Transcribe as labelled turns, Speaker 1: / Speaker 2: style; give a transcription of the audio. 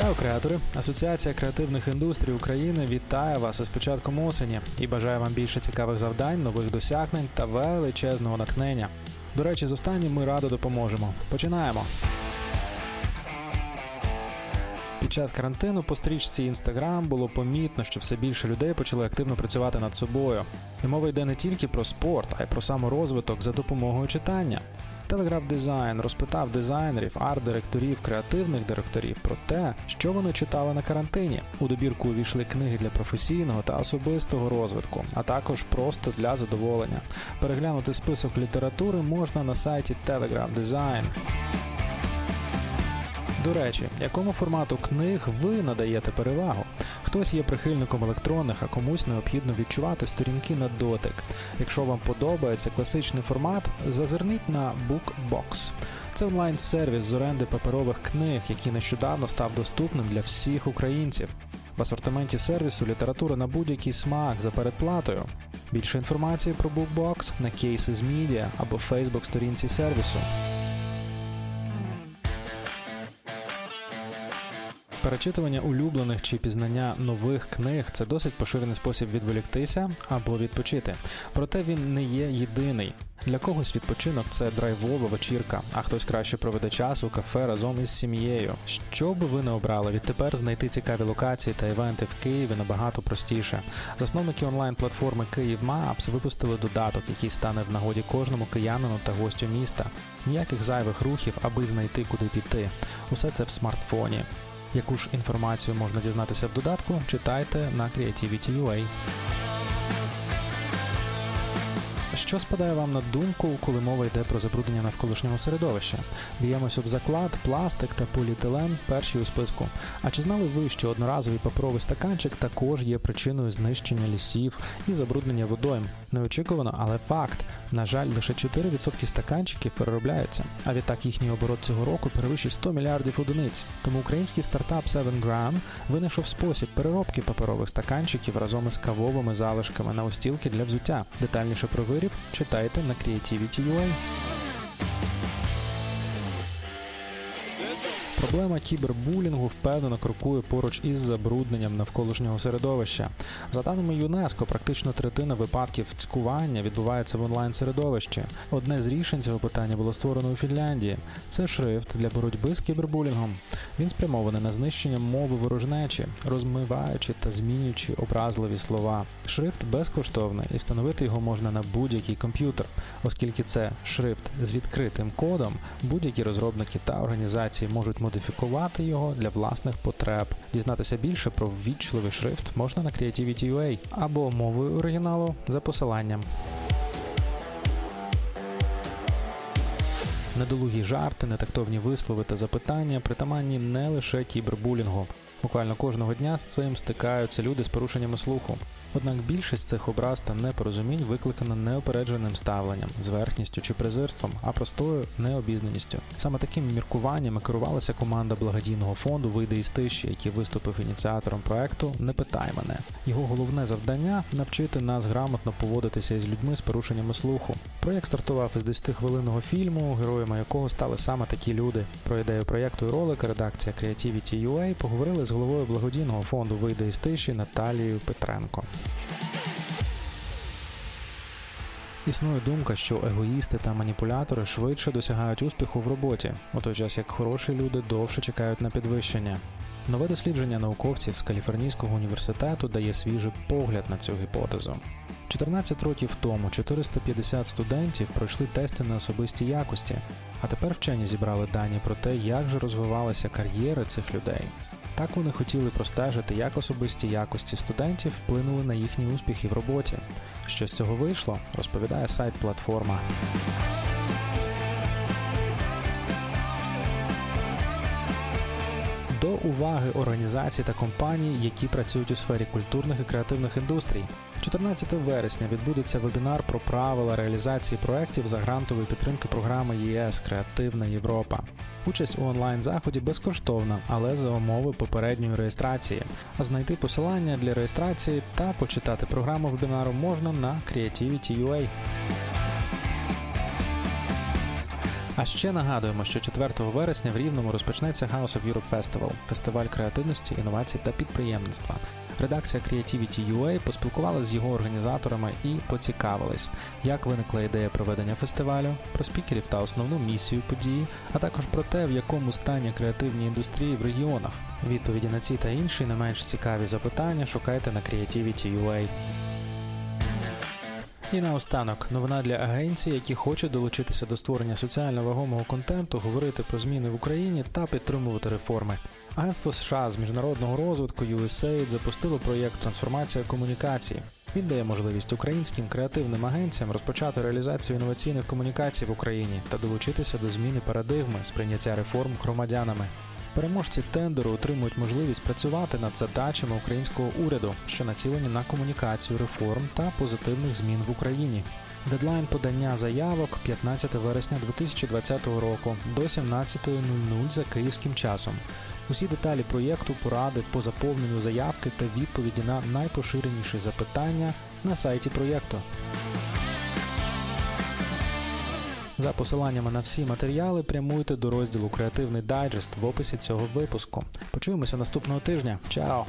Speaker 1: Чао, креатори! Асоціація креативних індустрій України вітає вас із початком осені і бажає вам більше цікавих завдань, нових досягнень та величезного натхнення. До речі, з останнім ми радо допоможемо. Починаємо. Під час карантину по стрічці Instagram було помітно, що все більше людей почали активно працювати над собою. І мова йде не тільки про спорт, а й про саморозвиток за допомогою читання. Телеграф Дизайн розпитав дизайнерів, арт-директорів, креативних директорів про те, що вони читали на карантині. У добірку увійшли книги для професійного та особистого розвитку, а також просто для задоволення. Переглянути список літератури можна на сайті Telegram Design. До речі, якому формату книг ви надаєте перевагу? Хтось є прихильником електронних, а комусь необхідно відчувати сторінки на дотик. Якщо вам подобається класичний формат, зазирніть на BookBox. Це онлайн-сервіс з оренди паперових книг, який нещодавно став доступним для всіх українців. В асортименті сервісу література на будь-який смак за передплатою. Більше інформації про BookBox на Cases Media або Facebook сторінці сервісу. Перечитування улюблених чи пізнання нових книг це досить поширений спосіб відволіктися або відпочити. Проте він не є єдиний. Для когось відпочинок це драйвова вечірка, а хтось краще проведе час у кафе разом із сім'єю. Що би ви не обрали, відтепер знайти цікаві локації та івенти в Києві набагато простіше. Засновники онлайн-платформи Київ Maps випустили додаток, який стане в нагоді кожному киянину та гостю міста. Ніяких зайвих рухів, аби знайти куди піти. Усе це в смартфоні. Яку ж інформацію можна дізнатися в додатку, читайте на Creativity.ua. Що спадає вам на думку, коли мова йде про забруднення навколишнього середовища? Б'ємось об заклад, пластик та поліетилен перші у списку. А чи знали ви, що одноразовий паперовий стаканчик також є причиною знищення лісів і забруднення водойм? Неочікувано, але факт. На жаль, лише 4% стаканчиків переробляються, а відтак їхній оборот цього року перевищує 100 мільярдів одиниць. Тому український стартап 7gram винайшов спосіб переробки паперових стаканчиків разом із кавовими залишками на остілки для взуття. Детальніше про виріб читайте на Creativity.ua. Проблема кібербулінгу впевнено крокує поруч із забрудненням навколишнього середовища. За даними ЮНЕСКО, практично третина випадків цькування відбувається в онлайн-середовищі. Одне з рішень цього питання було створено у Фінляндії. Це шрифт для боротьби з кібербулінгом. Він спрямований на знищення мови ворожнечі, розмиваючи та змінюючи образливі слова. Шрифт безкоштовний і встановити його можна на будь-який комп'ютер, оскільки це шрифт з відкритим кодом, будь-які розробники та організації можуть модифікувати його для власних потреб. Дізнатися більше про ввічливий шрифт можна на Creativity.ua або мовою оригіналу за посиланням. Недолугі жарти, нетактовні вислови та запитання притаманні не лише кібербулінгу. Буквально кожного дня з цим стикаються люди з порушеннями слуху. Однак більшість цих образ та непорозумінь викликана неопередженим ставленням, зверхністю чи презирством, а простою необізнаністю. Саме такими міркуваннями керувалася команда благодійного фонду Вийде із тиші, який виступив ініціатором проекту Не питай мене. Його головне завдання навчити нас грамотно поводитися із людьми з порушеннями слуху. Проєкт стартував із 10-хвилинного фільму, героями якого стали саме такі люди. Про ідею проєкту і ролик редакція Creativity.ua поговорили з головою благодійного фонду Вийде із тиші Наталією Петренко. Існує думка, що егоїсти та маніпулятори швидше досягають успіху в роботі, у той час як хороші люди довше чекають на підвищення. Нове дослідження науковців з Каліфорнійського університету дає свіжий погляд на цю гіпотезу. 14 років тому 450 студентів пройшли тести на особисті якості, а тепер вчені зібрали дані про те, як же розвивалися кар'єри цих людей. Так вони хотіли простежити, як особисті якості студентів вплинули на їхні успіхи в роботі. Що з цього вийшло, розповідає сайт платформа. До уваги організацій та компаній, які працюють у сфері культурних і креативних індустрій. 14 вересня відбудеться вебінар про правила реалізації проєктів за грантової підтримки програми ЄС Креативна Європа. Участь у онлайн-заході безкоштовна, але за умови попередньої реєстрації. А знайти посилання для реєстрації та почитати програму вебінару можна на Creativity.ua. А ще нагадуємо, що 4 вересня в Рівному розпочнеться House of Europe Festival – фестиваль креативності, інновацій та підприємництва. Редакція Creativity UA поспілкувалася з його організаторами і поцікавилась, як виникла ідея проведення фестивалю, про спікерів та основну місію події, а також про те, в якому стані креативні індустрії в регіонах. Відповіді на ці та інші не менш цікаві запитання шукайте на Creativity UA. І наостанок новина для агенцій, які хочуть долучитися до створення соціально вагомого контенту, говорити про зміни в Україні та підтримувати реформи. Агентство США з міжнародного розвитку USAID запустило проєкт Трансформація комунікації. Він дає можливість українським креативним агенціям розпочати реалізацію інноваційних комунікацій в Україні та долучитися до зміни парадигми сприйняття реформ громадянами. Переможці тендеру отримують можливість працювати над задачами українського уряду, що націлені на комунікацію реформ та позитивних змін в Україні. Дедлайн подання заявок 15 вересня 2020 року до 17.00 за київським часом. Усі деталі проєкту, поради по заповненню заявки та відповіді на найпоширеніші запитання на сайті проєкту. За посиланнями на всі матеріали прямуйте до розділу Креативний дайджест в описі цього випуску. Почуємося наступного тижня. Чао!